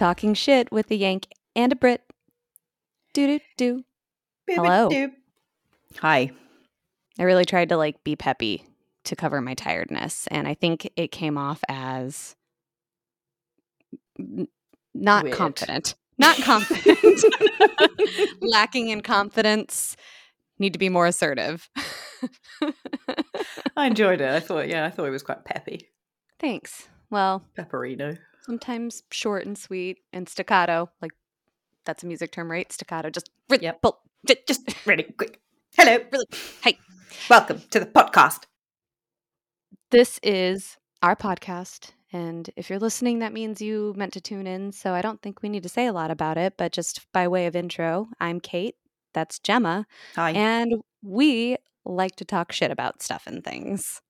It's talking shit with a Yank and a Brit. Do do do. Hello. Hi. I really tried to like be peppy to cover my tiredness, and I think it came off as n- not Weird. confident. Not confident. Lacking in confidence. Need to be more assertive. I enjoyed it. I thought, yeah, I thought it was quite peppy. Thanks. Well, Pepperino. Sometimes short and sweet and staccato. Like that's a music term, right? Staccato. Just really Yep. pull- Just, really quick. Hello. Really- hey. Welcome to the podcast. This is our podcast. And if you're listening, that means you meant to tune in. So I don't think we need to say a lot about it. But just by way of intro, I'm Kate. That's Gemma. Hi. And we like to talk shit about stuff and things.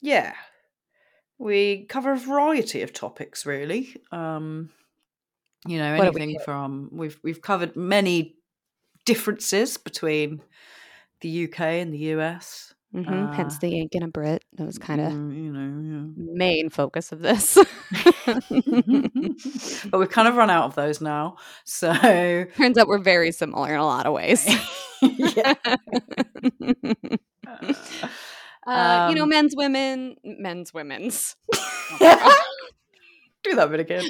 yeah. We cover a variety of topics, really. Um, you know, have we anything from we've we've covered many differences between the UK and the US. hmm Hence Uh, the Yank and a Brit. That was kind of Mm, you know, main focus of this. but we've kind of run out of those now. So Turns out we're very similar in a lot of ways. yeah. Uh, you know, Um, men's, women, men's, women's, Do that bit again.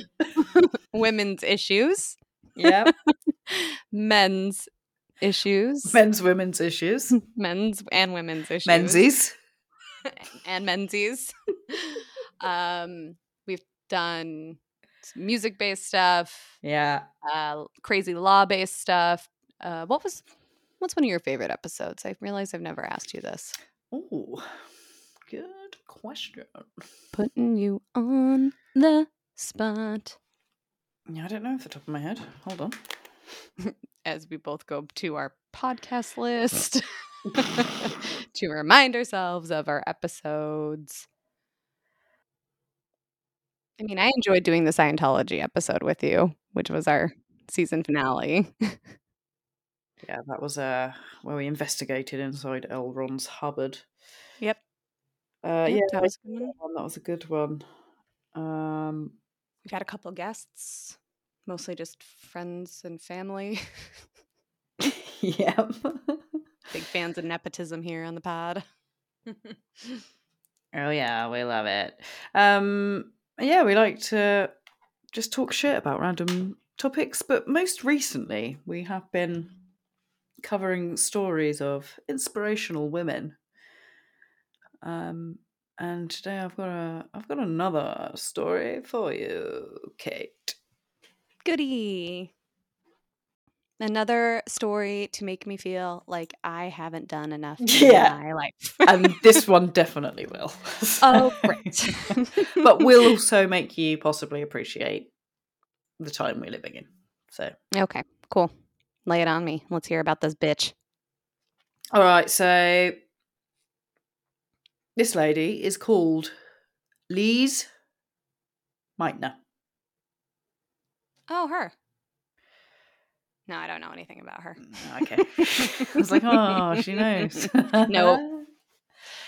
women's issues, Yeah. men's issues, Men's, women's issues. men's and women's issues, Menzies. and menzies. um, we've done music based stuff, Yeah. uh, crazy law based stuff. Uh, what was what's one of your favorite episodes? I realize I've never asked you this. Oh, good question. Putting you on the spot. Yeah, I don't know off the top of my head. Hold on. as we both go to our podcast list to remind ourselves of our episodes. I mean, I enjoyed doing the Scientology episode with you, which was our season finale. Yeah, that was uh, where we investigated inside L. Ron's Hubbard. Yep. Uh, Yep, yeah, that was a good one. that was a good one. Um, We've had a couple guests, mostly just friends and family. yep. Big fans of nepotism here on the pod. Oh yeah, we love it. Um yeah, we like to just talk shit about random topics, but most recently we have been covering stories of inspirational women. Um and today I've got a I've got another story for you, Kate. Goody. Another story to make me feel like I haven't done enough in Yeah. my life. And this one definitely will. Oh, great. but will also make you possibly appreciate the time we're living in. So okay, cool. Lay it on me. Let's hear about this bitch. All right, so this lady is called Lise Meitner. Oh, her. No, I don't know anything about her. Okay. I was like, oh, she knows. No.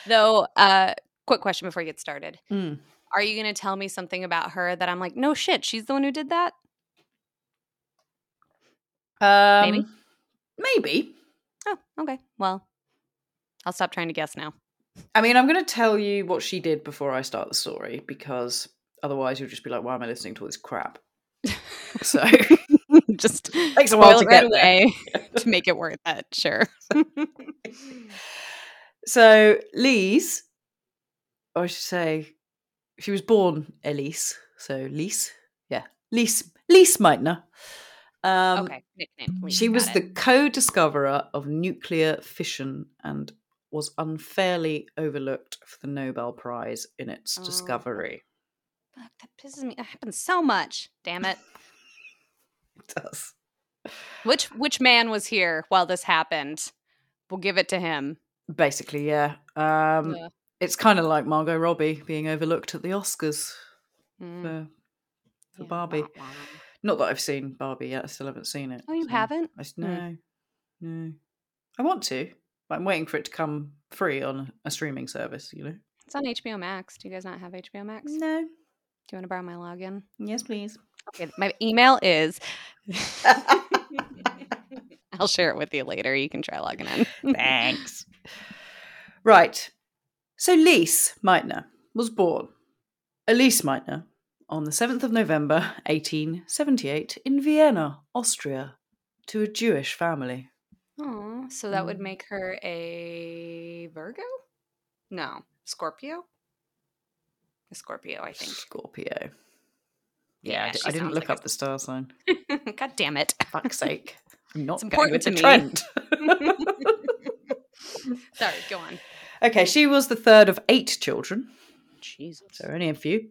Though, uh, quick question before you get started. Mm. Are you going to tell me something about her that I'm like, no shit, she's the one who did that? Um, Maybe. Maybe. Oh, okay. Well, I'll stop trying to guess now. I mean, I'm going to tell you what she did before I start the story because otherwise you'll just be like, why am I listening to all this crap? So Just takes a while to get away to make it worth it. Sure. So Lise, or I should say, she was born Elise. So Lise, yeah, Lise, Lise Meitner. Um, okay. Nickname. please, She was the co-discoverer of nuclear fission and was unfairly overlooked for the Nobel Prize in its Oh. discovery. Fuck, that pisses me. That happens so much. Damn it. It does. Which which man was here while this happened? We'll give it to him. Basically, yeah. Um, Yeah. It's kind of like Margot Robbie being overlooked at the Oscars Mm, for, for yeah, Barbie. Not that I've seen Barbie yet. I still haven't seen it. Oh, you so haven't? I no, no. I want to, but I'm waiting for it to come free on a streaming service. You know. It's on HBO Max. Do you guys not have HBO Max? No, Do you want to borrow my login? Yes, please. Okay, my email is. I'll share it with you later. You can try logging in. Thanks. Right. So Lise Meitner was born, Elise Meitner, on the 7th of November 1878 in Vienna, Austria, to a Jewish family. Oh, so that would Mm. make her a Virgo? No, Scorpio. A Scorpio, I think. Scorpio. Yeah, Yeah, I di- she I didn't look like a- up the star sign. God damn it! Fuck's sake. I'm not It's going important with to the me. trend. Sorry, go on. okay, she was the third of eight children, Jesus. so only a few.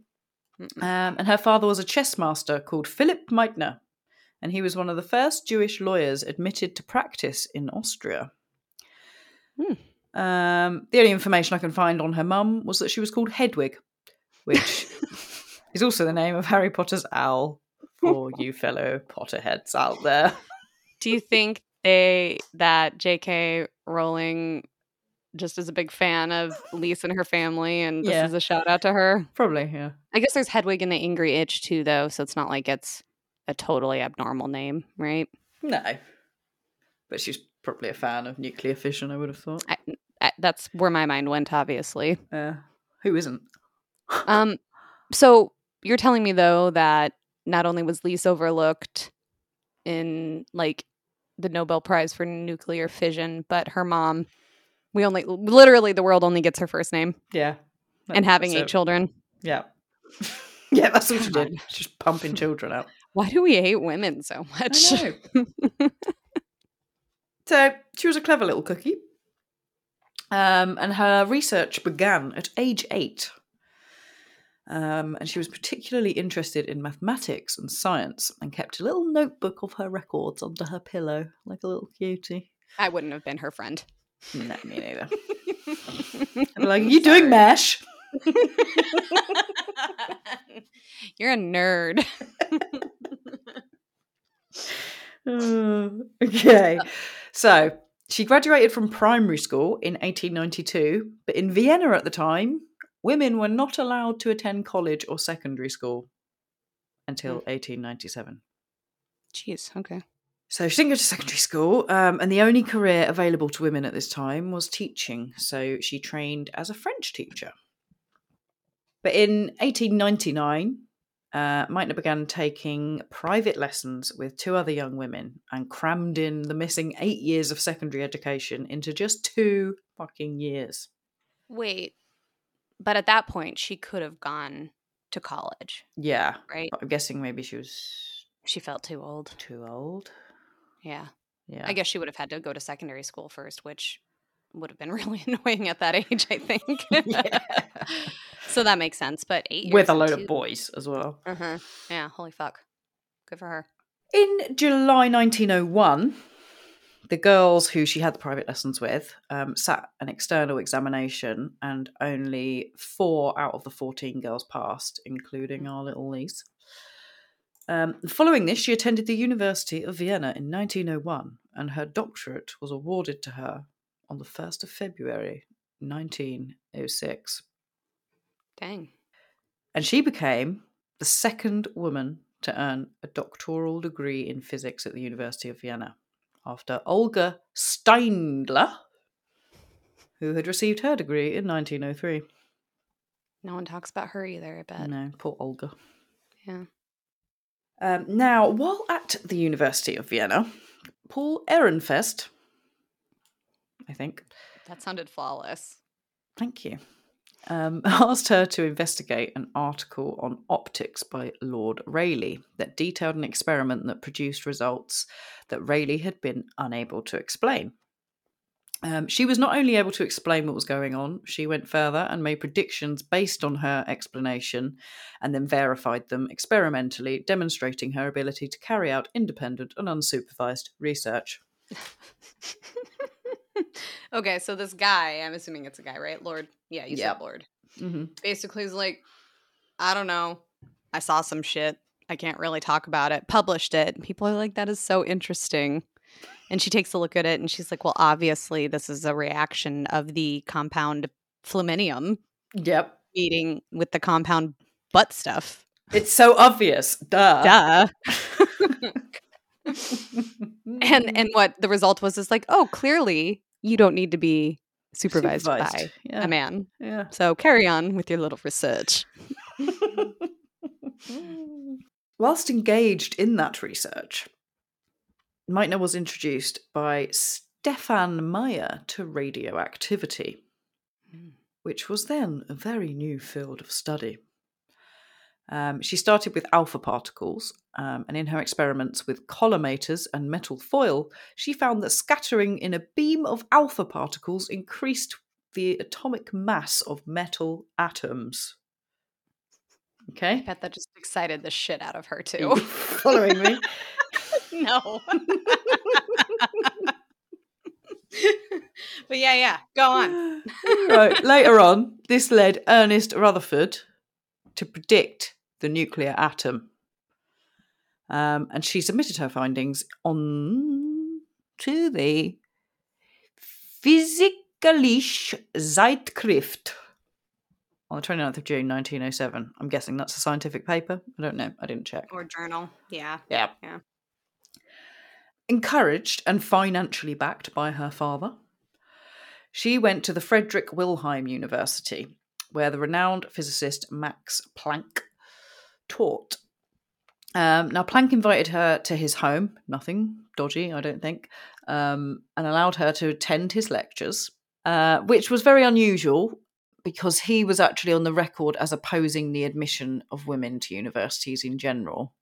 Um, and her father was a chess master called Philip Meitner, and he was one of the first Jewish lawyers admitted to practice in Austria. Hmm. Um, the only information I can find on her mum was that she was called Hedwig, which is also the name of Harry Potter's owl for you fellow Potterheads out there. Do you think they that J.K. Rowling just is a big fan of Lisa and her family, and this Yeah. is a shout out to her? Probably, yeah. I guess there's Hedwig and the Angry Inch too, though, so it's not like it's a totally abnormal name, right? No. But she's probably a fan of nuclear fission, I would have thought. I, I, that's where my mind went, obviously. Uh, who isn't? Um, so you're telling me though that not only was Lisa overlooked in like the Nobel Prize for nuclear fission, but her mom, we only literally the world only gets her first name Yeah. and having That's eight it. children. Yeah. yeah, that's what she did. Just pumping children out. Why do we hate women so much? I know. so she was a clever little cookie. Um, and her research began at age eight. Um, and she was particularly interested in mathematics and science and kept a little notebook of her records under her pillow, like a little cutie. I wouldn't have been her friend. No, me neither. Be like, you doing mash? You're a nerd. Okay. So she graduated from primary school in 1892, but in Vienna at the time, women were not allowed to attend college or secondary school until hmm. 1897. Jeez. Okay. So she didn't go to secondary school, um, and the only career available to women at this time was teaching. So she trained as a French teacher. But in 1899, uh, Meitner began taking private lessons with two other young women and crammed in the missing eight years of secondary education into just two fucking years. Wait, but at that point, she could have gone to college, Yeah, right? I'm guessing maybe she was She felt too old. too old. Yeah. Yeah, I guess she would have had to go to secondary school first, which would have been really annoying at that age, I think. Yeah. so that makes sense. But eight years with a load two- of boys as well. Uh-huh. Yeah, holy fuck. Good for her. In July 1901, the girls who she had the private lessons with um, sat an external examination, and only four out of the 14 girls passed, including our little Lise. Um, following this, she attended the University of Vienna in 1901, and her doctorate was awarded to her on the 1st of February 1906. Dang. And she became the second woman to earn a doctoral degree in physics at the University of Vienna, after Olga Steindler, who had received her degree in 1903. No one talks about her either, I bet. No, poor Olga. Yeah. Um, now, while at the University of Vienna, Paul Ehrenfest, I think, That sounded flawless. Thank you. Um, asked her to investigate an article on optics by Lord Rayleigh that detailed an experiment that produced results that Rayleigh had been unable to explain. Um, she was not only able to explain what was going on, she went further and made predictions based on her explanation and then verified them experimentally, demonstrating her ability to carry out independent and unsupervised research. okay, so this guy, I'm assuming it's a guy, right? Lord. Yeah, you Yep. said Lord. hmm Basically, he's like, I don't know. I saw some shit. I can't really talk about it. Published it. People are like, that is so interesting. And she takes a look at it and she's like, well, obviously, this is a reaction of the compound flaminium Yep. meeting with the compound butt stuff. It's so obvious. Duh. Duh. and and what the result was is like, oh, clearly you don't need to be supervised, Supervised, by yeah. a man. Yeah. So carry on with your little research. Whilst engaged in that research, Meitner was introduced by Stefan Meyer to radioactivity, Hmm. which was then a very new field of study. Um, she started with alpha particles, um, and in her experiments with collimators and metal foil, she found that scattering in a beam of alpha particles increased the atomic mass of metal atoms. Okay. I bet that just excited the shit out of her too. following me? no. but yeah, yeah. Go on. right. Later on, this led Ernest Rutherford to predict the nuclear atom. Um, and she submitted her findings on to the Physikalische Zeitschrift on the 29th of June 1907. I'm guessing that's a scientific paper. I don't know. I didn't check. Or journal. Yeah. Yeah. Yeah. Encouraged and financially backed by her father, she went to the Frederick Wilhelm University, where the renowned physicist Max Planck taught. Um, now, Planck invited her to his home, nothing dodgy, I don't think, um, and allowed her to attend his lectures, uh, which was very unusual because he was actually on the record as opposing the admission of women to universities in general.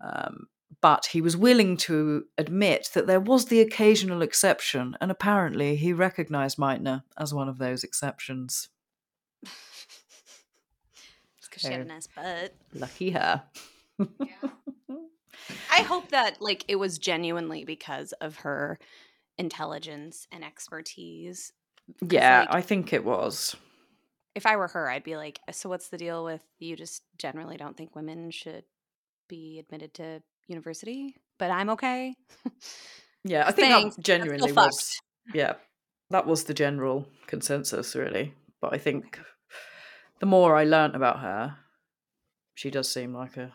Um, but he was willing to admit that there was the occasional exception, and apparently he recognised Meitner as one of those exceptions. Because she had a nice butt. Lucky her. I hope that like it was genuinely because of her intelligence and expertise. yeah, like- I think it was. If I were her, I'd be like, so what's the deal with you just generally don't think women should be admitted to university? But I'm okay. Yeah, I think Thanks, that genuinely fucked. was. Yeah, that was the general consensus, really. But I think the more I learnt about her, she does seem like a,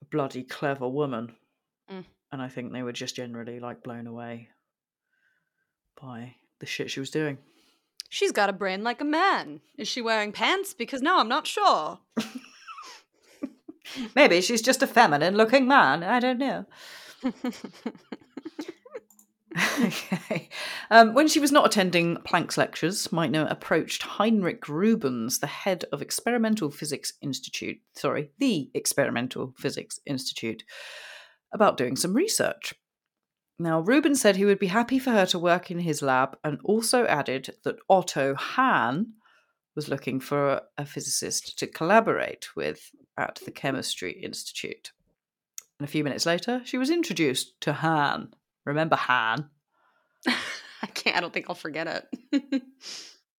a bloody clever woman. Mm. And I think they were just generally like blown away by the shit she was doing. She's got a brain like a man. Is she wearing pants? Because no, I'm not sure. Maybe she's just a feminine looking man. I don't know. okay. Um, when she was not attending Planck's lectures, Meitner approached Heinrich Rubens, the head of Experimental Physics Institute, sorry, the Experimental Physics Institute, about doing some research. Now, Rubens said he would be happy for her to work in his lab and also added that Otto Hahn was looking for a physicist to collaborate with at the Chemistry Institute. And a few minutes later, she was introduced to Hahn. Remember Hahn? I can't. I don't think I'll forget it.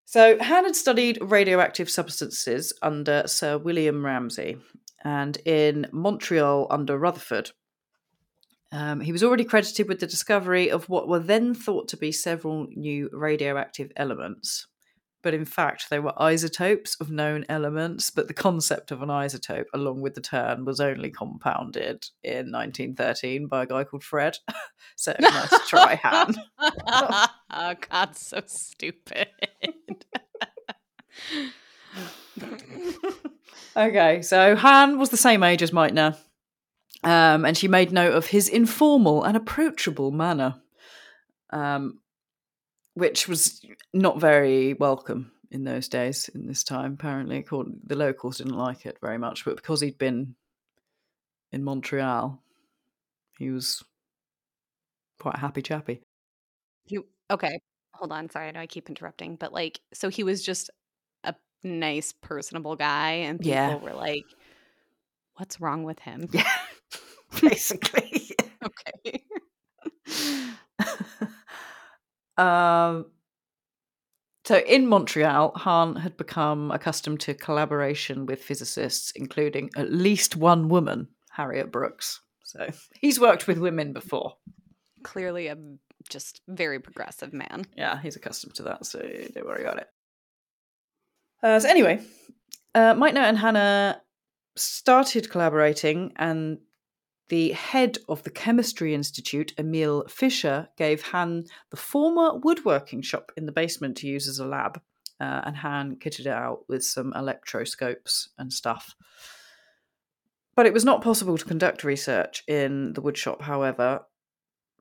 So, Hahn had studied radioactive substances under Sir William Ramsay and in Montreal under Rutherford. Um, he was already credited with the discovery of what were then thought to be several new radioactive elements. But in fact, they were isotopes of known elements, but the concept of an isotope, along with the term, was only compounded in 1913 by a guy called Fred. so, nice try, Hahn. oh God, so stupid. Okay, so Hahn was the same age as Meitner, um, and she made note of his informal and approachable manner, um, which was not very welcome in those days, in this time. Apparently, the locals didn't like it very much, but because he'd been in Montreal, he was quite a happy chappy. You okay? Hold on. Sorry, I know I keep interrupting, but like, so he was just a nice, personable guy, and people Yeah. were like, "What's wrong with him?" Yeah, basically. Okay. um, so in Montreal, Hahn had become accustomed to collaboration with physicists, including at least one woman, Harriet Brooks. So he's worked with women before. Clearly, a just very progressive man. Yeah, he's accustomed to that, so don't worry about it. Uh, so anyway, uh, Meitner and Hannah started collaborating, and the head of the Chemistry Institute, Emil Fischer, gave Hahn the former woodworking shop in the basement to use as a lab. Uh, and Hahn kitted it out with some electroscopes and stuff. But it was not possible to conduct research in the woodshop, however.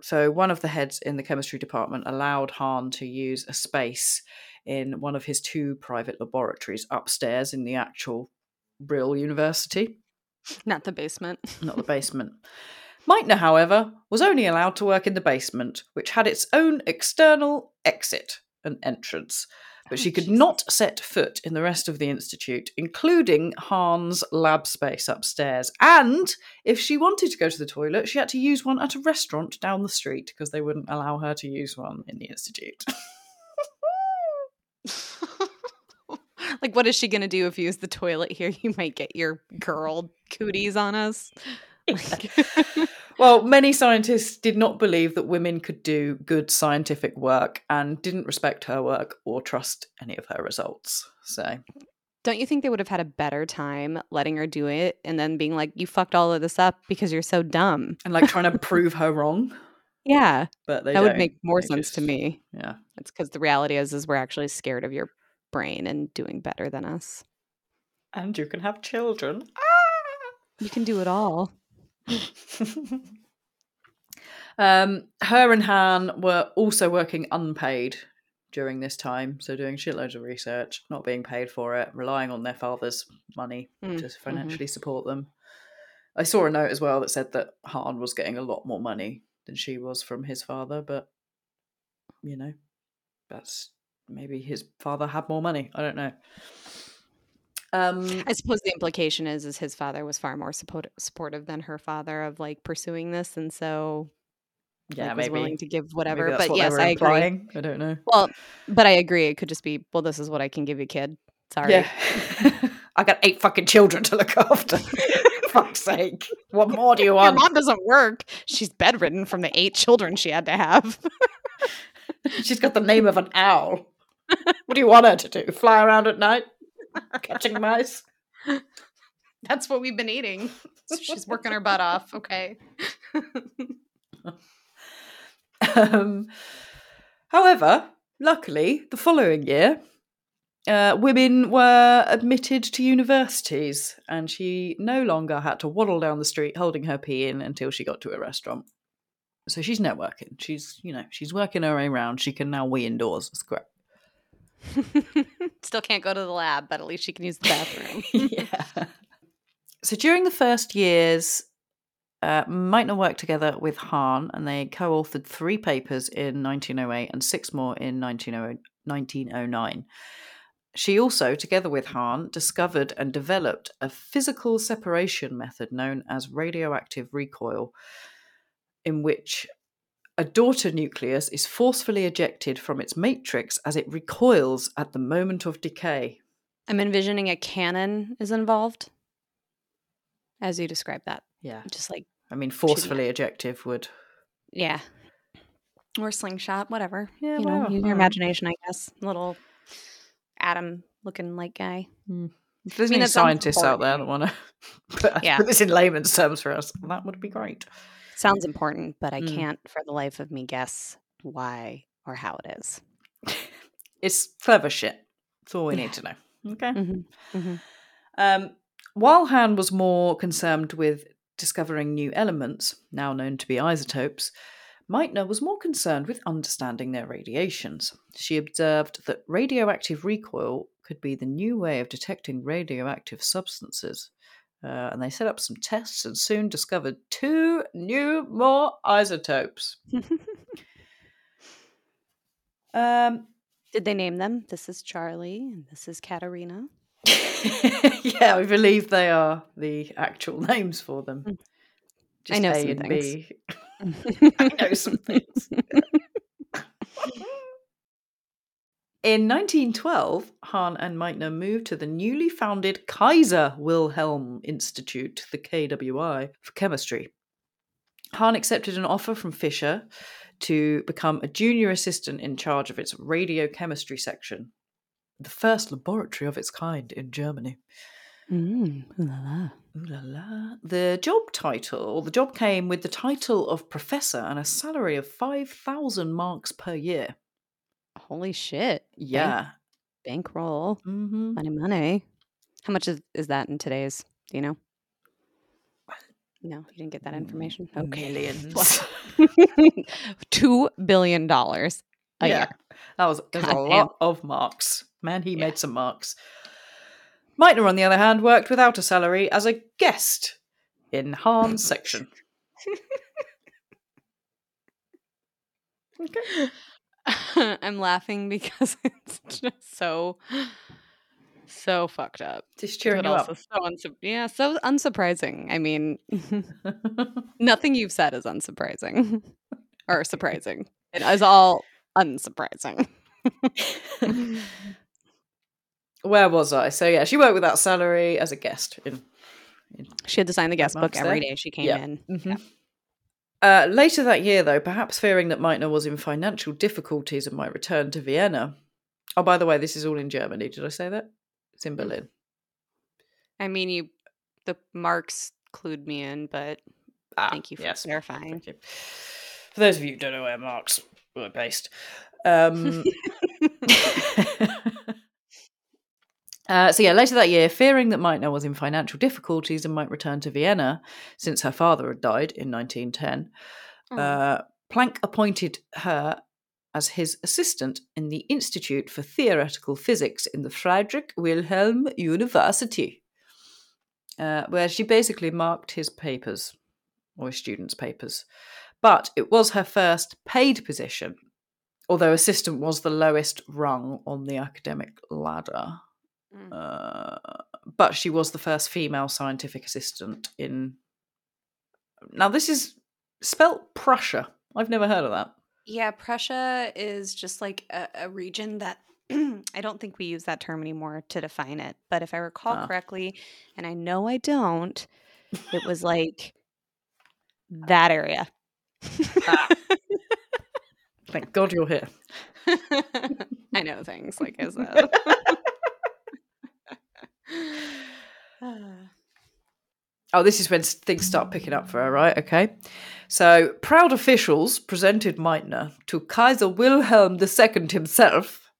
So one of the heads in the chemistry department allowed Hahn to use a space in one of his two private laboratories upstairs in the actual real university. Not the basement. Not the basement. Meitner, however, was only allowed to work in the basement, which had its own external exit and entrance. But she oh, could not set foot in the rest of the institute, including Hahn's lab space upstairs. And if she wanted to go to the toilet, she had to use one at a restaurant down the street because they wouldn't allow her to use one in the institute. like, what is she going to do if you use the toilet here? You might get your girl cooties on us. well, many scientists did not believe that women could do good scientific work and didn't respect her work or trust any of her results. So, don't you think they would have had a better time letting her do it and then being like, you fucked all of this up because you're so dumb? And like trying to prove her wrong? Yeah. But that don't. would make more they sense just, to me. Yeah. It's because the reality is, is we're actually scared of your brain and doing better than us. And you can have children. Ah! You can do it all. um, her and Hahn were also working unpaid during this time, so doing shitloads of research, not being paid for it, relying on their father's money Mm, to mhm. financially support them. I saw a note as well that said that Hahn was getting a lot more money than she was from his father, but you know, that's maybe his father had more money. I don't know. Um, I suppose the implication is is his father was far more support- supportive than her father of like pursuing this, and so yeah, like, was willing to give whatever. But what yes, I agree. I don't know. Well, but I agree. It could just be, well, this is what I can give you, kid. Sorry. Yeah. I got eight fucking children to look after. Fuck's sake. What more do you Your want? mom doesn't work. She's bedridden from the eight children she had to have. She's got the name of an owl. What do you want her to do? Fly around at night? Catching mice? That's what we've been eating. So she's working her butt off. Okay. Um, however, luckily, the following year, uh, women were admitted to universities, and she no longer had to waddle down the street holding her pee in until she got to a restaurant. So she's networking. She's, you know, she's working her way around. She can now wee indoors. It's great. Still can't go to the lab, but at least she can use the bathroom. yeah. So during the first years, uh, Meitner worked together with Hahn, and they co-authored three papers in 1908 and six more in 1909. 1909. She also, together with Hahn, discovered and developed a physical separation method known as radioactive recoil, in which a daughter nucleus is forcefully ejected from its matrix as it recoils at the moment of decay. I'm envisioning a cannon is involved as you describe that. Yeah. Just like, I mean, forcefully ejective would. yeah. Or slingshot, whatever. Yeah, you know, use your imagination, I guess. Little atom looking like guy. Hmm. If there's I mean, any scientists out there that want to put, Yeah. put this in layman's terms for us, that would be great. Sounds important, but I Mm. can't for the life of me guess why or how it is. It's clever shit. That's all we Yeah. need to know. Okay. Mhm, mhm. Um, while Hahn was more concerned with discovering new elements, now known to be isotopes, Meitner was more concerned with understanding their radiations. She observed that radioactive recoil could be the new way of detecting radioactive substances. Uh, and they set up some tests and soon discovered two new more isotopes. Um, Did they name them? This is Charlie and this is Katerina. yeah, I believe they are the actual names for them. Mm. Just know A some and things. B. I know some things. In 1912, Hahn and Meitner moved to the newly founded Kaiser Wilhelm Institute, the KWI, for chemistry. Hahn accepted an offer from Fischer to become a junior assistant in charge of its radiochemistry section, the first laboratory of its kind in Germany. Mm, ooh la la. Ooh la la. The job title, or the job came with the title of professor and a salary of 5,000 marks per year. Holy shit. Yeah. Bankroll. hmm Money, money. How much is, is that in today's? Do you know? No, you didn't get that information. Okay. Millions. Two billion dollars a yeah. year. That was, was a damn. lot of marks. Man, he Yeah. made some marks. Meitner, on the other hand, worked without a salary as a guest in Hahn's section. I'm laughing because it's just so so fucked up. Just cheering but you also up. so unsu- yeah, so unsurprising. I mean, nothing you've said is unsurprising or surprising. It is all unsurprising. Where was I? So yeah, she worked without salary as a guest in. She had to sign the guest book every day she came Yeah. in. Mhm. Uh, later that year, though, perhaps fearing that Meitner was in financial difficulties and might return to Vienna. Oh, by the way, this is all in Germany. Did I say that? It's in Berlin. I mean, you the marks clued me in, but Ah, thank you for yes. clarifying. Thank you. For those of you who don't know where Marx were based, um, uh, so yeah, later that year, fearing that Meitner was in financial difficulties and might return to Vienna, since her father had died in 1910, Oh. uh, Planck appointed her as his assistant in the Institute for Theoretical Physics in the Friedrich Wilhelm University, uh, where she basically marked his papers, or his students' papers. But it was her first paid position, although assistant was the lowest rung on the academic ladder. Mm. Uh, but she was the first female scientific assistant in. Now, this is spelt Prussia. I've never heard of that. Yeah, Prussia is just like a, a region that I don't think we use that term anymore to define it. But if I recall Ah. correctly, and I know I don't, it was like that area. Ah. Thank God you're here. I know things, like I said. Oh, this is when things start picking up for her, right? Okay. So, proud officials presented Meitner to Kaiser Wilhelm II himself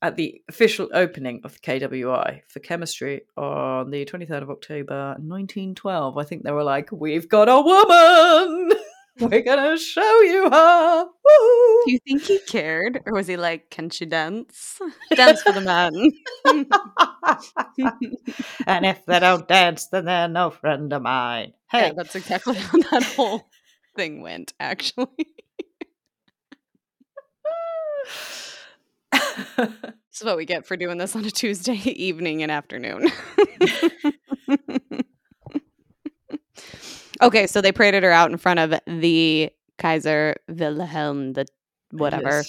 at the official opening of the KWI for chemistry on the 23rd of October 1912. I think they were like, We've got a woman! We're going to show you her! Woo! Do you think he cared? Or was he like, can she dance? dance for the man. and if they don't dance, then they're no friend of mine. Yeah, Hey, that's exactly how that whole thing went, actually. This is what we get for doing this on a Tuesday evening and afternoon. okay, so they paraded her out in front of the Kaiser Wilhelm, the whatever.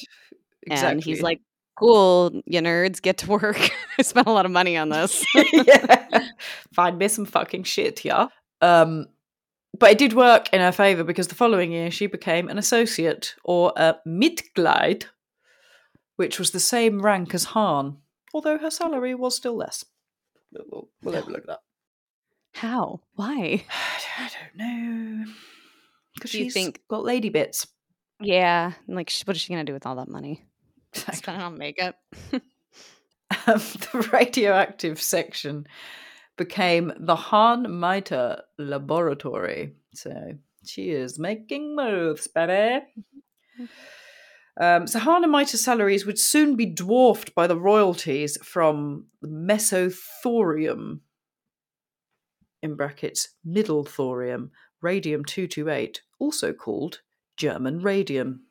Yes, And he's like, cool, you nerds, get to work. I spent a lot of money on this. yeah. Find me some fucking shit, yeah. Um, but it did work in her favour because the following year she became an associate or a Mitglied, which was the same rank as Hahn, although her salary was still less. We'll, we'll overlook that. How? Why? I don't know. Because she's think- got lady bits. Yeah, like, sh- what is she going to do with all that money? Spend it on makeup? um, the radioactive section became the Hahn Meiter Laboratory. So she is making moves, baby. Um, so Hahn and Meiter's salaries would soon be dwarfed by the royalties from mesothorium, in brackets, middle thorium, radium 228, also called German radium.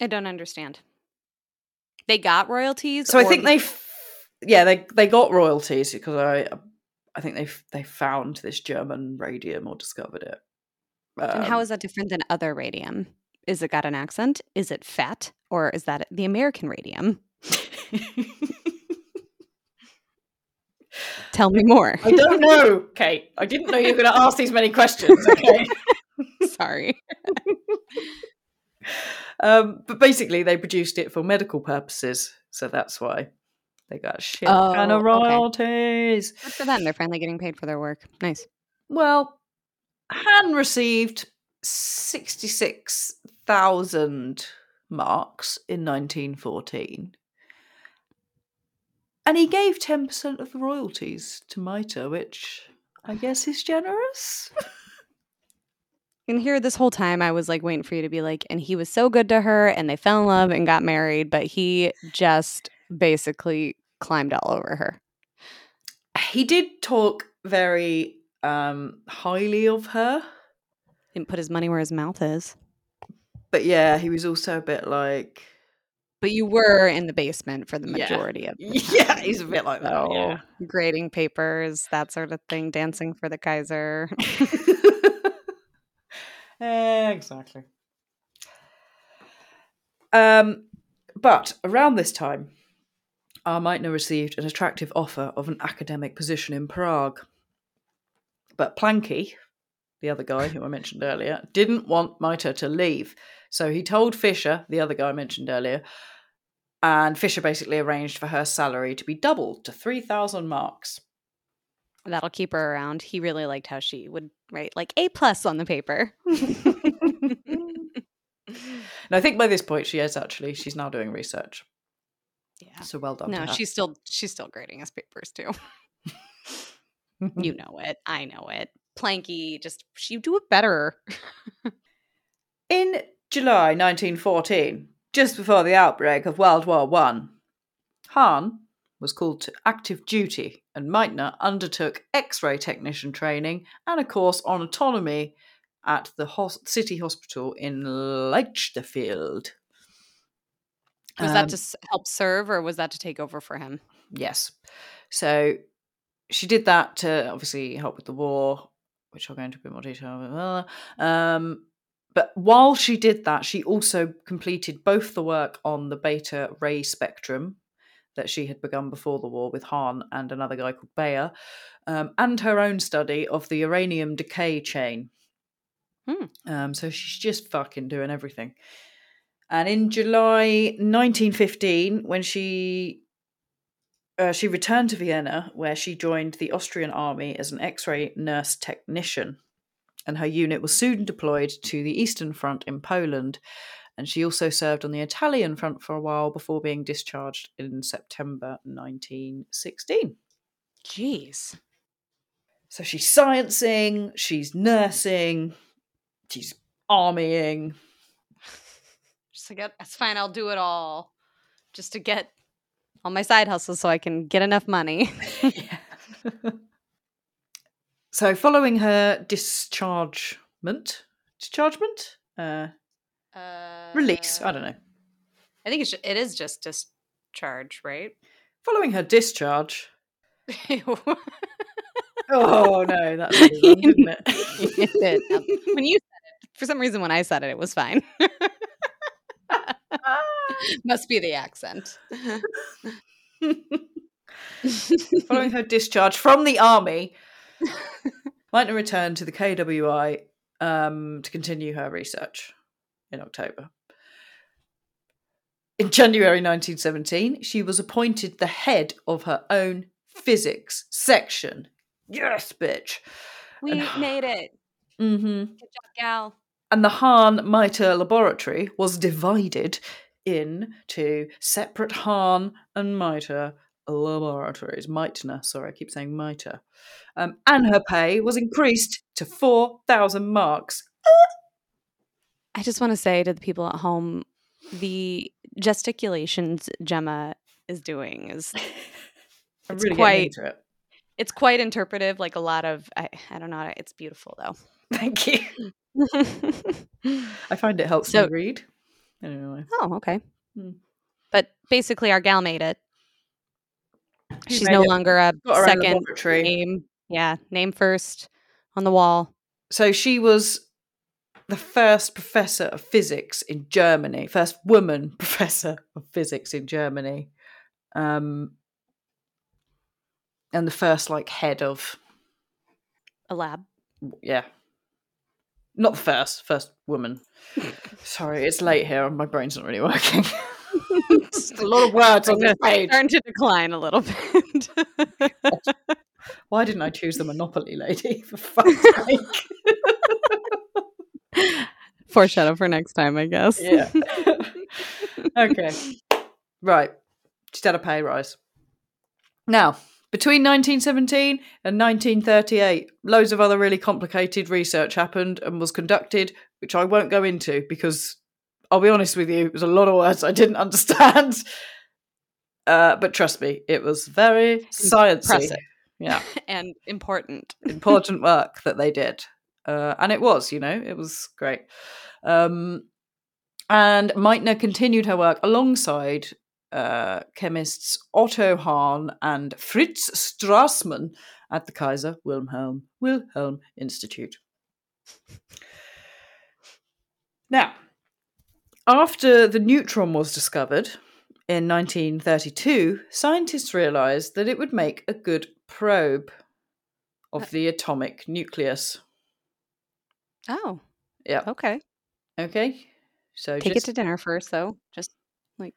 I don't understand. They got royalties? So I think they, f- yeah, they they got royalties because I, I think they f- they found this German radium or discovered it. And how Um, that different than other radium? Is it got an accent? Is it fat? Or is that the American radium? Tell me more. I don't know, Kate. I didn't know you were going to ask these many questions. Okay. Sorry. um, but basically, they produced it for medical purposes, so that's why They got shit kind Oh, of okay. royalties. Good for them. They're finally getting paid for their work. Nice. Well, Hahn received 66,000 marks in 1914. And he gave 10% of the royalties to Maita, which I guess is generous. And here, this whole time, I was like waiting for you to be like, and he was so good to her, and they fell in love and got married, but he just basically climbed all over her. He did talk very um, highly of her. Didn't put his money where his mouth is. But yeah, he was also a bit like. But you were in the basement for the Yeah. majority of the Yeah, time. he's a bit like that. So, Yeah. grading papers, that sort of thing, dancing for the Kaiser. exactly. Um, but around this time, Armeitner received an attractive offer of an academic position in Prague. But Planky, the other guy who I mentioned earlier, didn't want Maita to leave. So he told Fischer, the other guy I mentioned earlier, and Fischer basically arranged for her salary to be doubled to 3,000 marks. That'll keep her around. He really liked how she would write like A plus on the paper. And I think by this point she is actually, she's now doing research. yeah. So well done. No, she's still she's still grading his papers too. you know it. I know it. Planky just she do it better. In July 1914, just before the outbreak of World War One, Hahn was called to active duty, and Meitner undertook X-ray technician training and a course on autonomy at the hos- city hospital in Leichtefeld. Was that Um, to help serve or was that to take over for him? Yes. So she did that to obviously help with the war, which I'll go into a bit more detail. Um, but while she did that, she also completed both the work on the beta ray spectrum that she had begun before the war with Hahn and another guy called Baeyer, um, and her own study of the uranium decay chain. Hmm. Um, so she's just fucking doing everything. And in July 1915, when she uh, she returned to Vienna, where she joined the Austrian army as an X-ray nurse technician, and her unit was soon deployed to the Eastern Front in Poland. And she also served on the Italian front for a while before being discharged in September 1916. Jeez. So she's sciencing, she's nursing, she's armying. Just to get that's fine, I'll do it all. Just to get all my side hustles so I can get enough money. so following her dischargement, dischargement, uh, Uh, release, I don't know. I think it's it is just discharge, right? Following her discharge. Oh no, that's wrong, didn't it? It did. When you said it, for some reason, when I said it, it was fine. Must be the accent. Following her discharge from the army, Meitner returned to the KWI um, to continue her research in October. In January 1917, she was appointed the head of her own physics section. Yes, bitch. we And- made it. Mm-hmm. Good job, gal. And the Hahn Mitre laboratory was divided into separate Hahn and Mitre laboratories. Meitner, sorry, I keep saying Mitre. Um, and her pay was increased to 4,000 marks. I just want to say to the people at home, the gesticulations Gemma is doing is It's really quite it. it's quite interpretive. Like a lot of I, I don't know. It's beautiful though. Thank you. I find it helps So- me read. Anyway. oh, okay. Hmm. But basically, our gal made it. She She's no it. longer a Got her own second name. Yeah, name first on the wall. So she was the first professor of physics in Germany, first woman professor of physics in Germany, um, and the first like head of A lab. yeah, not the first, first woman. Sorry, it's late here and my brain's not really working. A lot of words on this page. Starting to decline a little bit. Why didn't I choose the Monopoly lady? For fuck's sake. Foreshadow for next time, I guess. Yeah. okay. Right. She's had a pay rise. Now, between 1917 and 1938, loads of other really complicated research happened and was conducted, which I won't go into because I'll be honest with you, it was a lot of words I didn't understand. Uh, but trust me, it was very sciencey. Impressive. Yeah, and important. important work that they did, uh, and it was, you know, it was great. Um, and Meitner continued her work alongside uh, chemists Otto Hahn and Fritz Strassmann at the Kaiser Wilhelm Wilhelm Institute. Now, after the neutron was discovered in 1932, scientists realized that it would make a good probe of the atomic nucleus. Oh, Yeah. okay. Okay. So Take just it to dinner first, though. Just like.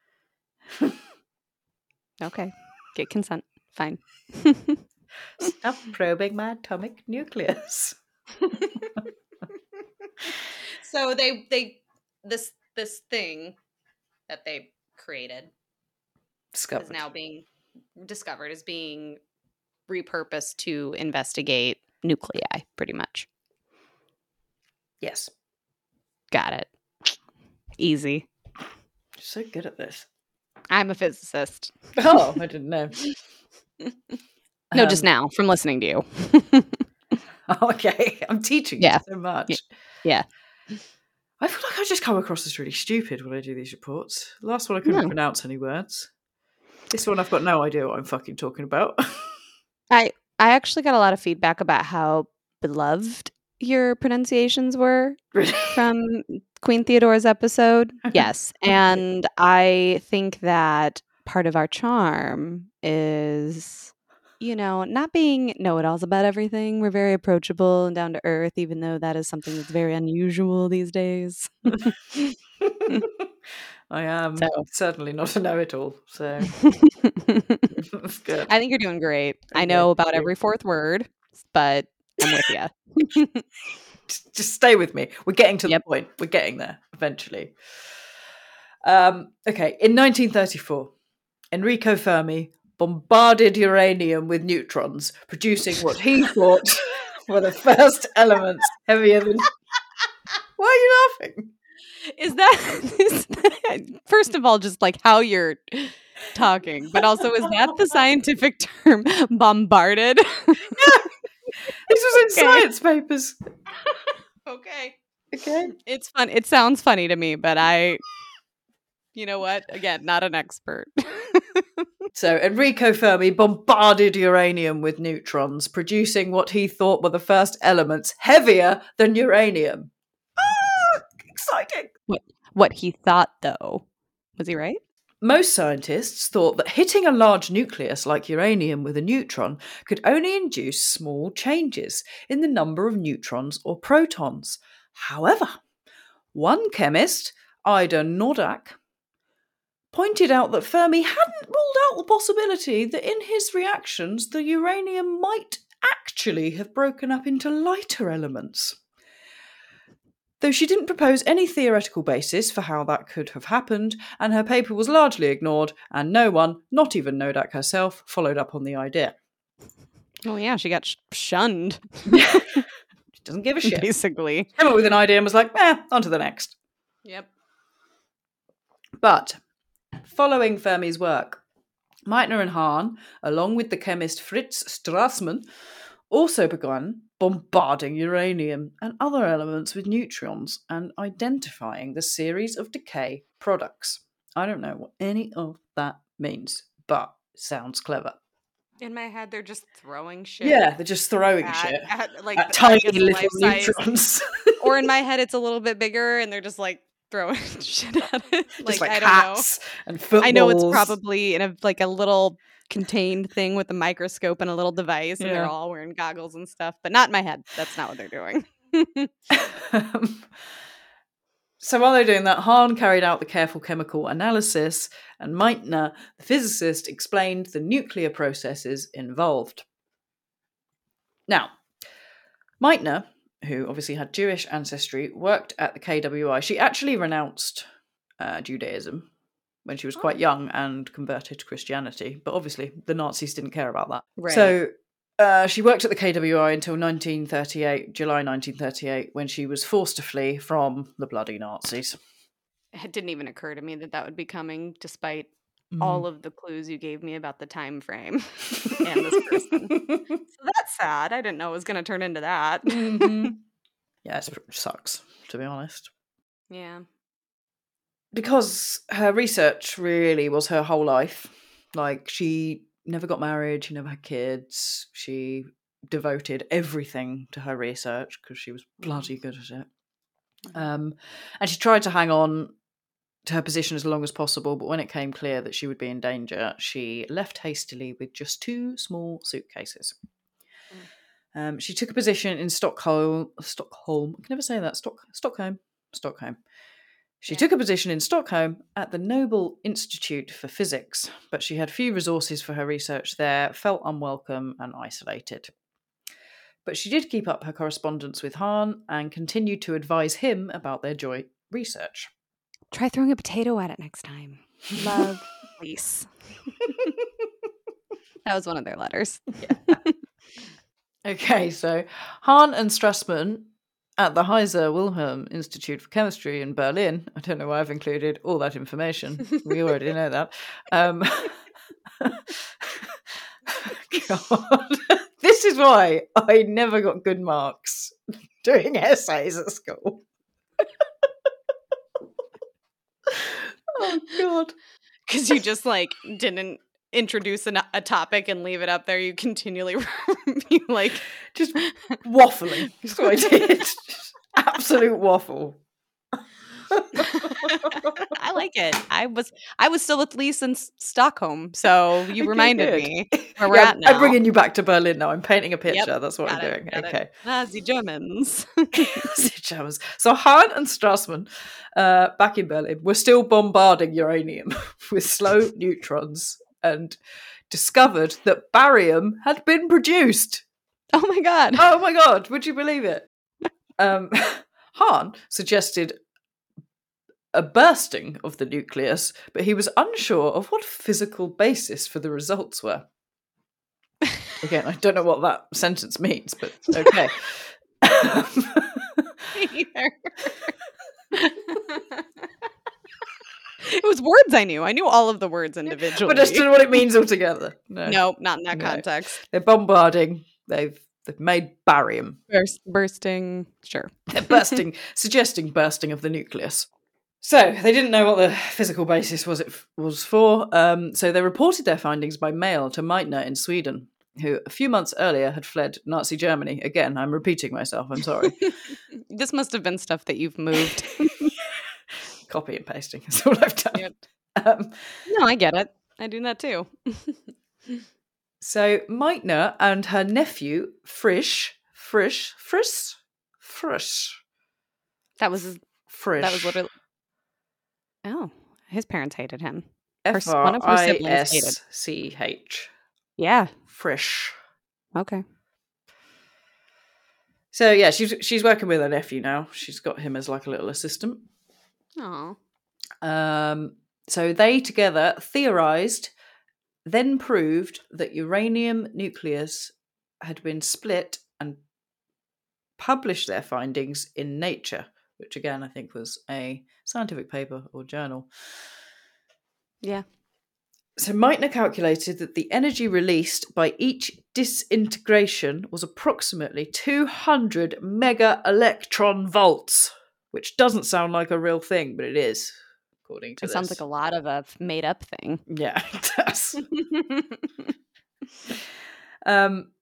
okay. Get consent. Fine. stop probing my atomic nucleus. so they they this this thing that they created Discovered. is now being discovered is being repurposed to investigate nuclei pretty much Yes. got it easy You're so good at this. i'm a physicist Oh, I didn't know. no just Um, now from listening to you okay. I'm teaching Yeah. you so much. yeah. I feel like I just come across as really stupid when I do these reports. The last one I couldn't No. pronounce any words. This one I've got no idea what I'm fucking talking about. i i actually got a lot of feedback about how beloved your pronunciations were from Queen Theodore's episode. Yes. And I think that part of our charm is, you know, not being know it alls about everything. We're very approachable and down to earth, even though that is something that's very unusual these days. I am So- certainly not a know-it-all, so I that's good. think you're doing great. I know about every fourth word, but I'm with you. just, just stay with me. We're getting to Yep. the point. We're getting there eventually. Um, okay, in 1934, Enrico Fermi bombarded uranium with neutrons, producing what he thought were the first elements heavier than. Why are you laughing? Is that, is that first of all just like how you're talking, but also is that the scientific term bombarded? This was in Okay. science papers. okay. Okay. It's fun. It sounds funny to me, but I you know what? Again, not an expert. So Enrico Fermi bombarded uranium with neutrons, producing what he thought were the first elements heavier than uranium. Ah, exciting. what he thought though. Was he right? Most scientists thought that hitting a large nucleus like uranium with a neutron could only induce small changes in the number of neutrons or protons. However, one chemist, Ida Noddack, pointed out that Fermi hadn't ruled out the possibility that in his reactions the uranium might actually have broken up into lighter elements. Though she didn't propose any theoretical basis for how that could have happened, and her paper was largely ignored, and no one, not even Noddack herself, followed up on the idea. Oh yeah, she got sh- shunned She doesn't give a shit. basically. Came up with an idea and was like, eh, on to the next. Yep. But following Fermi's work, Meitner and Hahn, along with the chemist Fritz Strassmann, also began bombarding uranium and other elements with neutrons and identifying the series of decay products. I don't know what any of that means, but sounds clever. In my head, they're just throwing shit. Yeah, they're just throwing at- shit at, like at tiny little neutrons. or in my head, it's a little bit bigger, and they're just like throwing shit at it. Like, like I don't hats and footballs. know. I know it's probably in a like a little contained thing with a microscope and a little device, and they're all wearing goggles and stuff. But not in my head. That's not what they're doing. Um, So while they're doing that, Hahn carried out the careful chemical analysis, and Meitner, the physicist, explained the nuclear processes involved. Now, Meitner, who obviously had Jewish ancestry, worked at the KWI. She actually renounced uh, Judaism when she was quite young and converted to Christianity, but obviously the Nazis didn't care about that. Right. So uh, she worked at the KWI until 1938, July 1938, when she was forced to flee from the bloody Nazis. It didn't even occur to me that that would be coming, despite Mm. all of the clues you gave me about the time frame and this person. so that's sad. I didn't know it was going to turn into that. Mhm. yeah, it sucks, to be honest. yeah. because her research really was her whole life. Like she never got married, she never had kids. She devoted everything to her research because she was bloody good at it. Mhm. Um, and she tried to hang on her position as long as possible, but when it came clear that she would be in danger, she left hastily with just two small suitcases. Um, she took a position in Stockholm. Stockholm. I can never say that. Stock, Stockholm. Stockholm. She Yeah. took a position in Stockholm at the Nobel Institute for Physics, but she had few resources for her research there, felt unwelcome and isolated. But she did keep up her correspondence with Hahn and continued to advise him about their joint research. Try throwing a potato at it next time. Love, Lise. that was one of their letters. Okay, so Hahn and Strassmann at the Kaiser Wilhelm Institute for Chemistry in Berlin. I don't know why I've included all that information. We already know that. Um, God. This is why I never got good marks doing essays at school. Oh, God. Because you just like didn't introduce an, a topic and leave it up there. You continually like Just waffling. That's what I did. Absolute waffle. I like it. I was I was still with Lise in Stockholm, so you Okay, reminded good. me where we're at now. I'm bringing you back to Berlin now. I'm painting a picture. That's what I'm doing. it. Okay. Nazi Germans. Germans. So Hahn and Strassmann, uh, back in Berlin, were still bombarding uranium with slow neutrons and discovered that barium had been produced. oh my god. Oh my god, would you believe it? Um, Hahn suggested a bursting of the nucleus, but he was unsure of what physical basis for the results were. Again, I don't know what that sentence means, but okay. It was words I knew. I knew all of the words individually. but I just don't know what it means altogether. No. Nope, not in that No. context. They're bombarding. They've they've made barium. Burst, bursting, sure. They're bursting, suggesting bursting of the nucleus. So they didn't know what the physical basis was it f- was for. Um, so they reported their findings by mail to Meitner in Sweden, who a few months earlier had fled Nazi Germany. Again, I'm repeating myself. I'm sorry. this must have been stuff that you've moved. Copy and pasting is all I've done. Yep. Um, no, I get it. I do that too. so Meitner and her nephew Frisch, Frisch, Frisch, Frisch, That was Frisch. that was literally. Oh, his parents hated him. S- one of her siblings hated. C H. Yeah. Frisch. Okay. So yeah, she's she's working with her nephew now. She's got him as like a little assistant. Oh. Um, so they together theorized, then proved that uranium nucleus had been split and published their findings in Nature, which again I think was a scientific paper or journal. Yeah. So Meitner calculated that the energy released by each disintegration was approximately 200 mega electron volts, which doesn't sound like a real thing, but it is, according to It sounds like a lot of a made up thing. Yeah, it does. Um,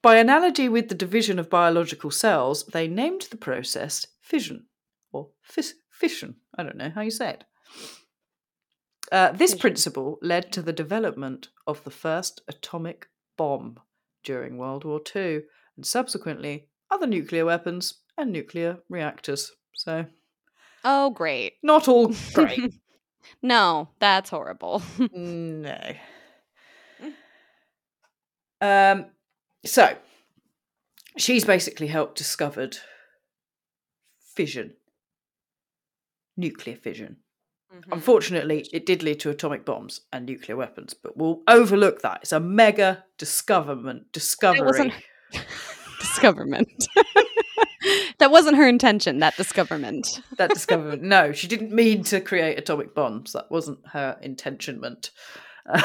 by analogy with the division of biological cells, they named the process fission or fis- fission. I don't know how you say it. Uh, this Fission. principle led to the development of the first atomic bomb during World War II and subsequently other nuclear weapons and nuclear reactors. So Oh, great. Not all great. no, that's horrible. no. Um, so she's basically helped discovered fission, nuclear fission. Mhm. Unfortunately, it did lead to atomic bombs and nuclear weapons, but we'll overlook that. It's a mega discoverment, discovery. wasn't- discoverment. that wasn't her intention, that discoverment. that discoverment. No, she didn't mean to create atomic bombs. That wasn't her intentionment. Um,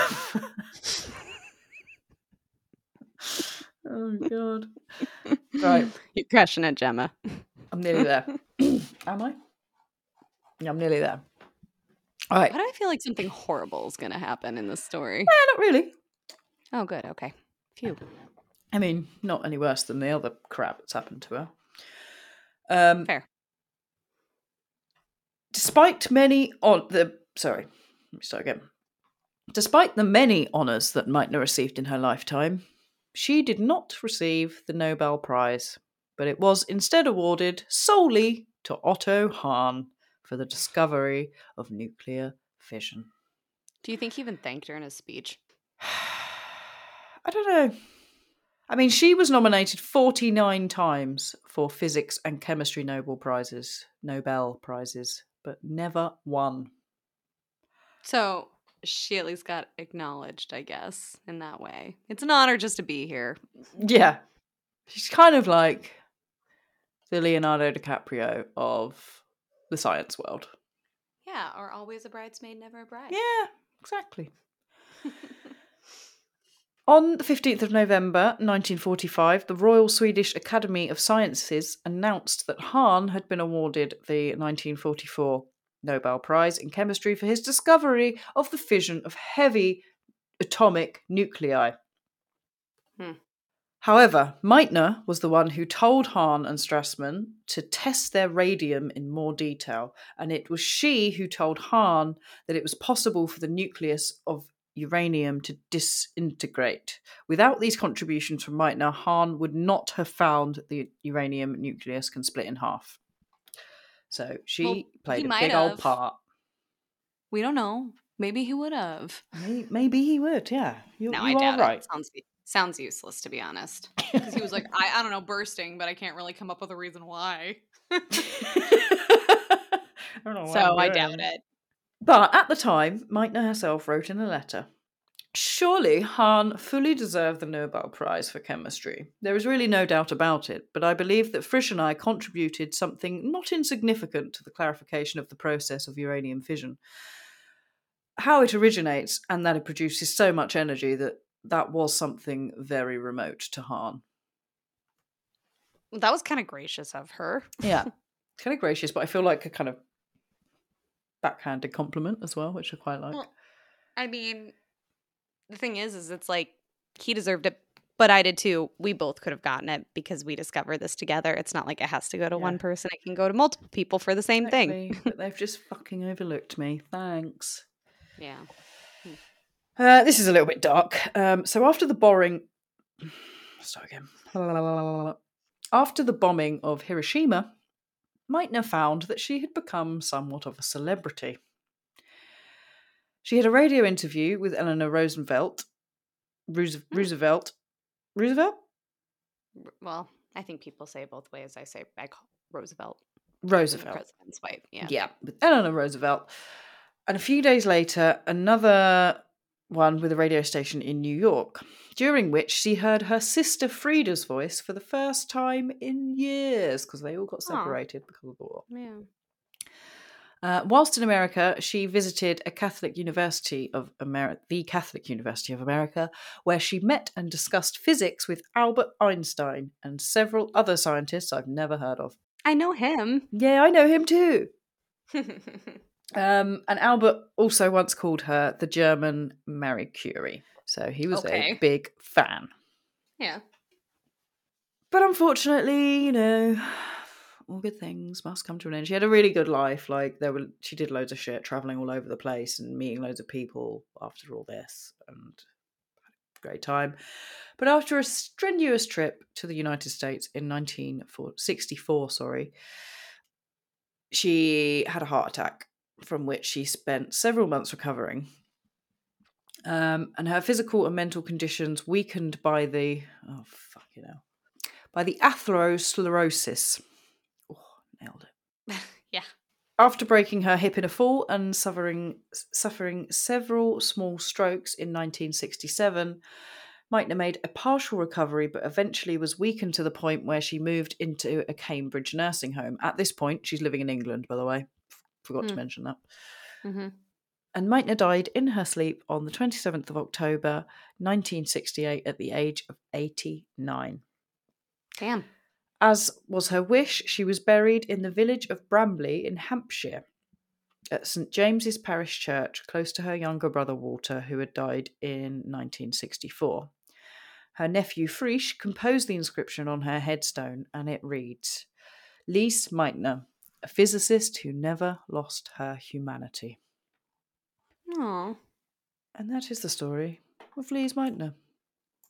oh god! Right, You're crashing it, Gemma. I'm nearly there. Am I? Yeah, I'm nearly there. All right. Why do I feel like something horrible is going to happen in this story? Eh, not really. Oh, good. Okay. Phew. I mean, not any worse than the other crap that's happened to her. Um, Fair. despite many on the sorry, let me start again. Despite the many honours that Meitner received in her lifetime, she did not receive the Nobel Prize, but it was instead awarded solely to Otto Hahn for the discovery of nuclear fission. Do you think he even thanked her in his speech? I don't know. I mean, she was nominated 49 times for physics and chemistry Nobel Prizes, Nobel Prizes, but never won. So she at least got acknowledged, I guess, in that way. It's an honor just to be here. Yeah. She's kind of like the Leonardo DiCaprio of the science world. Yeah, or always a bridesmaid, never a bride. Yeah, exactly. On the 15th of November 1945, the Royal Swedish Academy of Sciences announced that Hahn had been awarded the 1944 Nobel Prize in Chemistry for his discovery of the fission of heavy atomic nuclei. Hmm. However, Meitner was the one who told Hahn and Strassmann to test their radium in more detail, and it was she who told Hahn that it was possible for the nucleus of uranium to disintegrate. Without these contributions from Meitner, Hahn would not have found the uranium nucleus can split in half. So she Well, played a big old part. We don't know. Maybe he would have. May- Maybe he would, yeah. You, No, you I are doubt right. it. Sounds sounds useless to be honest. Because he was like, I, I don't know, bursting, but I can't really come up with a reason why. I don't know what so I'm doubt it. But at the time, Meitner herself wrote in a letter Surely Hahn fully deserved the Nobel Prize for chemistry. There is really no doubt about it, but I believe that Frisch and I contributed something not insignificant to the clarification of the process of uranium fission. How it originates and that it produces so much energy that that was something very remote to Hahn. That was kind of gracious of her. Yeah. kind of gracious, but I feel like a kind of backhanded compliment as well, which I quite like. Well, I mean, the thing is, is it's like he deserved it, but I did too. We both could have gotten it because we discovered this together. It's not like it has to go to Yeah. one person; it can go to multiple people for the same thing. But they've just fucking overlooked me. Thanks. Yeah. Uh, this is a little bit dark. Um, so after the boring, start again. After the bombing of Hiroshima, Meitner found that she had become somewhat of a celebrity. She had a radio interview with Eleanor Roosevelt. Roosevelt. Roosevelt? Well, I think people say both ways. I say I call Roosevelt. Roosevelt. president's wife. Yeah. Yeah, with Eleanor Roosevelt. And a few days later, another one with a radio station in New York, during which she heard her sister Frida's voice for the first time in years because they all got separated because of the war. Yeah. Uh, whilst in America, she visited a Catholic University of America, the Catholic University of America, where she met and discussed physics with Albert Einstein and several other scientists I've never heard of. I know him. Yeah, I know him too. Um, and Albert also once called her the German Marie Curie. So he was Okay. a big fan. yeah. But unfortunately, you know, all good things must come to an end. She had a really good life. Like there were she did loads of shit, traveling all over the place and meeting loads of people after all this and great time. But after a strenuous trip to the United States in 1964, sorry, she had a heart attack from which she spent several months recovering. Um, and her physical and mental conditions weakened by the oh fuck you know by the atherosclerosis. Oh, nailed it. yeah. After breaking her hip in a fall and suffering suffering several small strokes in 1967, Meitner made a partial recovery, but eventually was weakened to the point where she moved into a Cambridge nursing home. At this point, she's living in England, by the way. Forgot to Hmm. mention that. Mm-hmm. And Meitner died in her sleep on the 27th of October, 1968, at the age of 89. Damn. As was her wish, she was buried in the village of Bramley in Hampshire at St James's Parish Church, close to her younger brother Walter, who had died in 1964. Her nephew Frisch composed the inscription on her headstone, and it reads Lise Meitner, a physicist who never lost her humanity. Oh. And that is the story of Lise Meitner,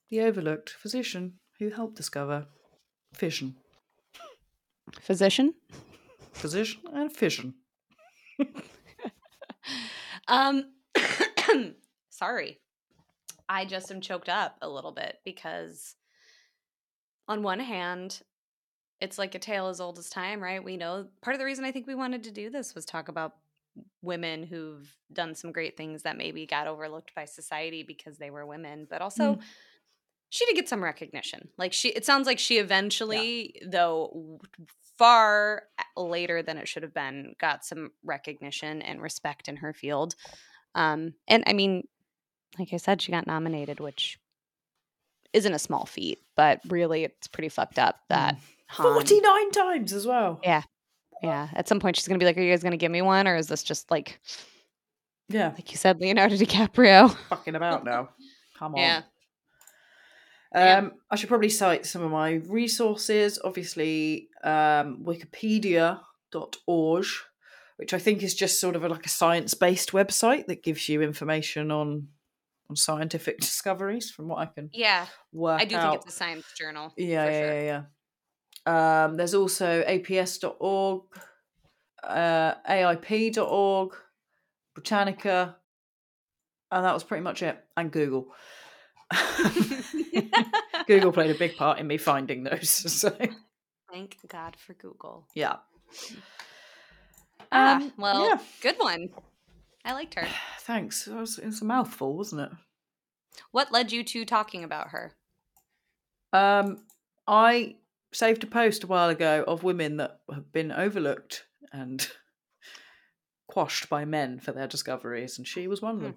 the overlooked physician who helped discover fission. Physician? Physician and fission. Um sorry. I just am choked up a little bit because on one hand, it's like a tale as old as time, right? We know part of the reason I think we wanted to do this was talk about women who've done some great things that maybe got overlooked by society because they were women, but also Mm. she did get some recognition. Like she it sounds like she eventually though far later than it should have been got some recognition and respect in her field. Um and I mean like I said she got nominated which isn't a small feat, but really it's pretty fucked up that Han- 49 times as well. Yeah. yeah, at some point she's going to be like are you guys going to give me one or is this just like Yeah. like you said Leonardo DiCaprio? Fucking about now. Come on. Yeah. Um, Yeah. I should probably cite some of my resources. Obviously, um, wikipedia.org, which I think is just sort of a, like a science based website that gives you information on on scientific discoveries from what I can Yeah, work I do out. think it's a science journal. Yeah, yeah, sure. yeah, yeah. Um, there's also aps.org, uh, aip.org, Britannica, and that was pretty much it. And Google. Google played a big part in me finding those. So Thank God for Google. yeah. Ah, Um, well, yeah. good one. I liked her. Thanks. It was, it was a mouthful, wasn't it? What led you to talking about her? Um, I saved a post a while ago of women that have been overlooked and quashed by men for their discoveries, and she was one of Hmm. them.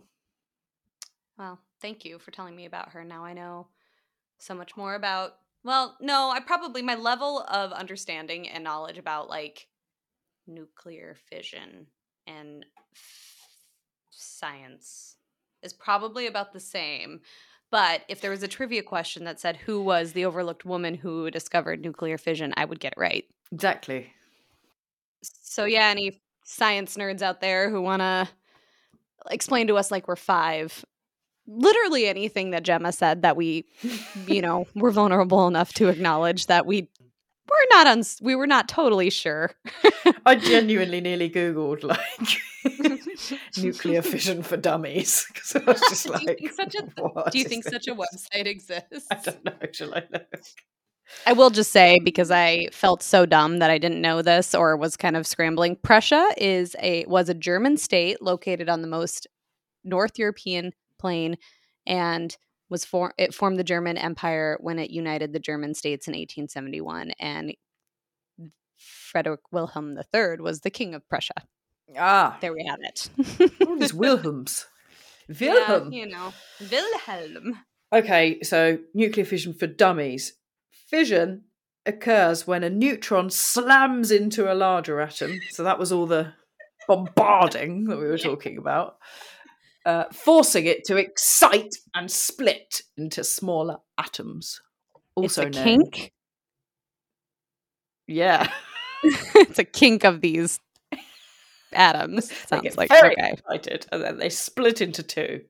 Well, thank you for telling me about her. Now I know so much more about. Well, no, I probably my level of understanding and knowledge about like nuclear fission and f- science is probably about the same. But if there was a trivia question that said who was the overlooked woman who discovered nuclear fission, I would get it right. Exactly. So yeah, any science nerds out there who want to explain to us like we're five, literally anything that Gemma said that we, you know, were vulnerable enough to acknowledge that we were not uns- we were not totally sure. I genuinely nearly Googled like nuclear fission for dummies because I was just Do you like, think such a- Do you think such a website exists? I don't know. Shall I look? I will just say because I felt so dumb that I didn't know this or was kind of scrambling. Prussia is a was a German state located on the most North European plain and was for it formed the German Empire when it united the German states in 1871 and Frederick Wilhelm III was the king of Prussia. Ah, There we have it. all these Wilhelms. Yeah, Wilhelm. you know, Wilhelm. Okay, so nuclear fission for dummies. Fission occurs when a neutron slams into a larger atom. So that was all the bombarding that we were talking about, uh, forcing it to excite and split into smaller atoms. Also known, kink. yeah, it's a kink of these atoms. Sounds like very okay. excited, and then they split into two.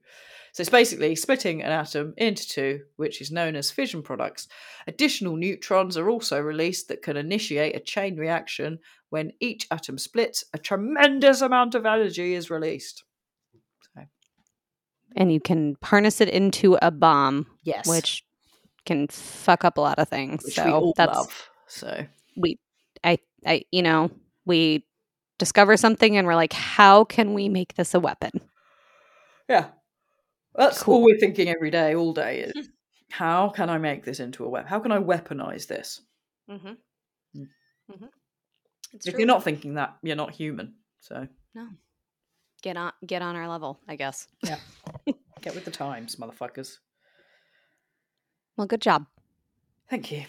So it's basically splitting an atom into two, which is known as fission products. Additional neutrons are also released that can initiate a chain reaction. When each atom splits, a tremendous amount of energy is released. And you can harness it into a bomb, yes, which can fuck up a lot of things. which so that's love. So we I I you know, we discover something and we're like, how can we make this a weapon? yeah, that's Cool. all we're thinking every day, all day. Is how can I make this into a weapon? How can I weaponize this? Mm-hmm. Mm. Mm-hmm. If true. you're not thinking that, you're not human. So get on get on our level, I guess. Yeah. get with the times, motherfuckers. Well, good job. Thank you.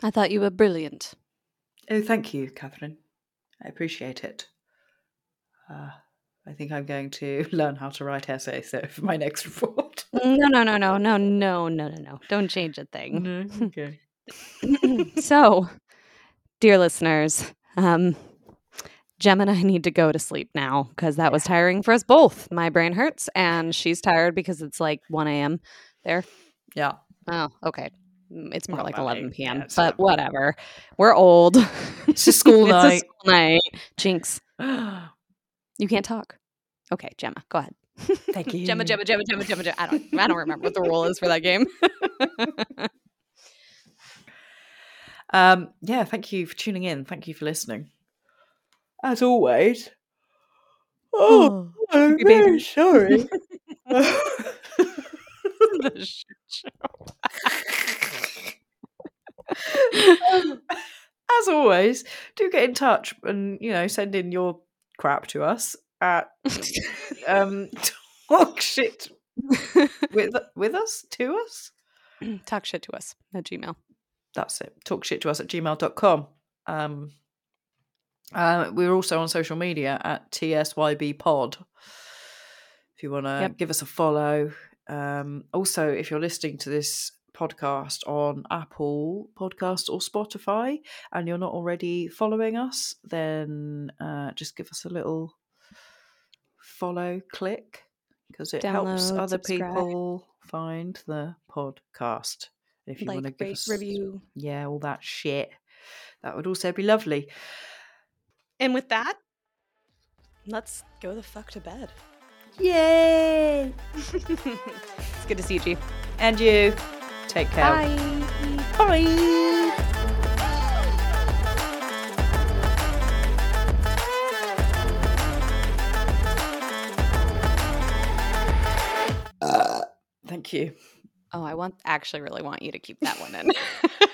I thought you were brilliant. Oh, thank you, Catherine. I appreciate it. Uh, I think I'm going to learn how to write essays so for my next report. No, no, no, no, no, no, no, no, no. Don't change a thing. no, okay. so, dear listeners, um, Gem and I need to go to sleep now because that was tiring for us both. My brain hurts and she's tired because it's like 1 a.m. there. Yeah. Oh, okay. Mm, It's more Not like 11 p.m., Yeah, but 11. whatever. We're old. It's a school It's a night. school night. Jinx, you can't talk. Okay, Gemma, go ahead. Thank you. Gemma, Gemma, Gemma, Gemma, Gemma, Gemma. I don't, I don't remember what the rule is for that game. Um, yeah, thank you for tuning in. Thank you for listening. As always. Oh, I'm being- very sorry. The shit show. Um, as always, do get in touch and you know send in your crap to us at um talk shit with with us to us. Talk shit to us at Gmail. That's it. Talk shit to us at gmail.com. Um uh, we're also on social media at TSYB Pod. If you want to Yep. give us a follow. Um, also, if you're listening to this podcast on Apple Podcast or Spotify and you're not already following us, then uh, just give us a little follow click because it helps other subscribe. people find the podcast. If you want to give rate, us review. yeah, all that shit. That would also be lovely. And with that, let's go the fuck to bed. Yay! it's good to see you, G. And you. Take care. Bye. Bye. Uh, thank you. Oh, I want actually really want you to keep that one in.